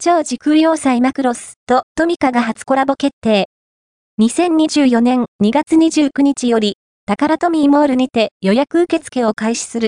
超時空要塞マクロスとトミカが初コラボ決定。2024年2月29日より、タカラトミーモールにて予約受付を開始する。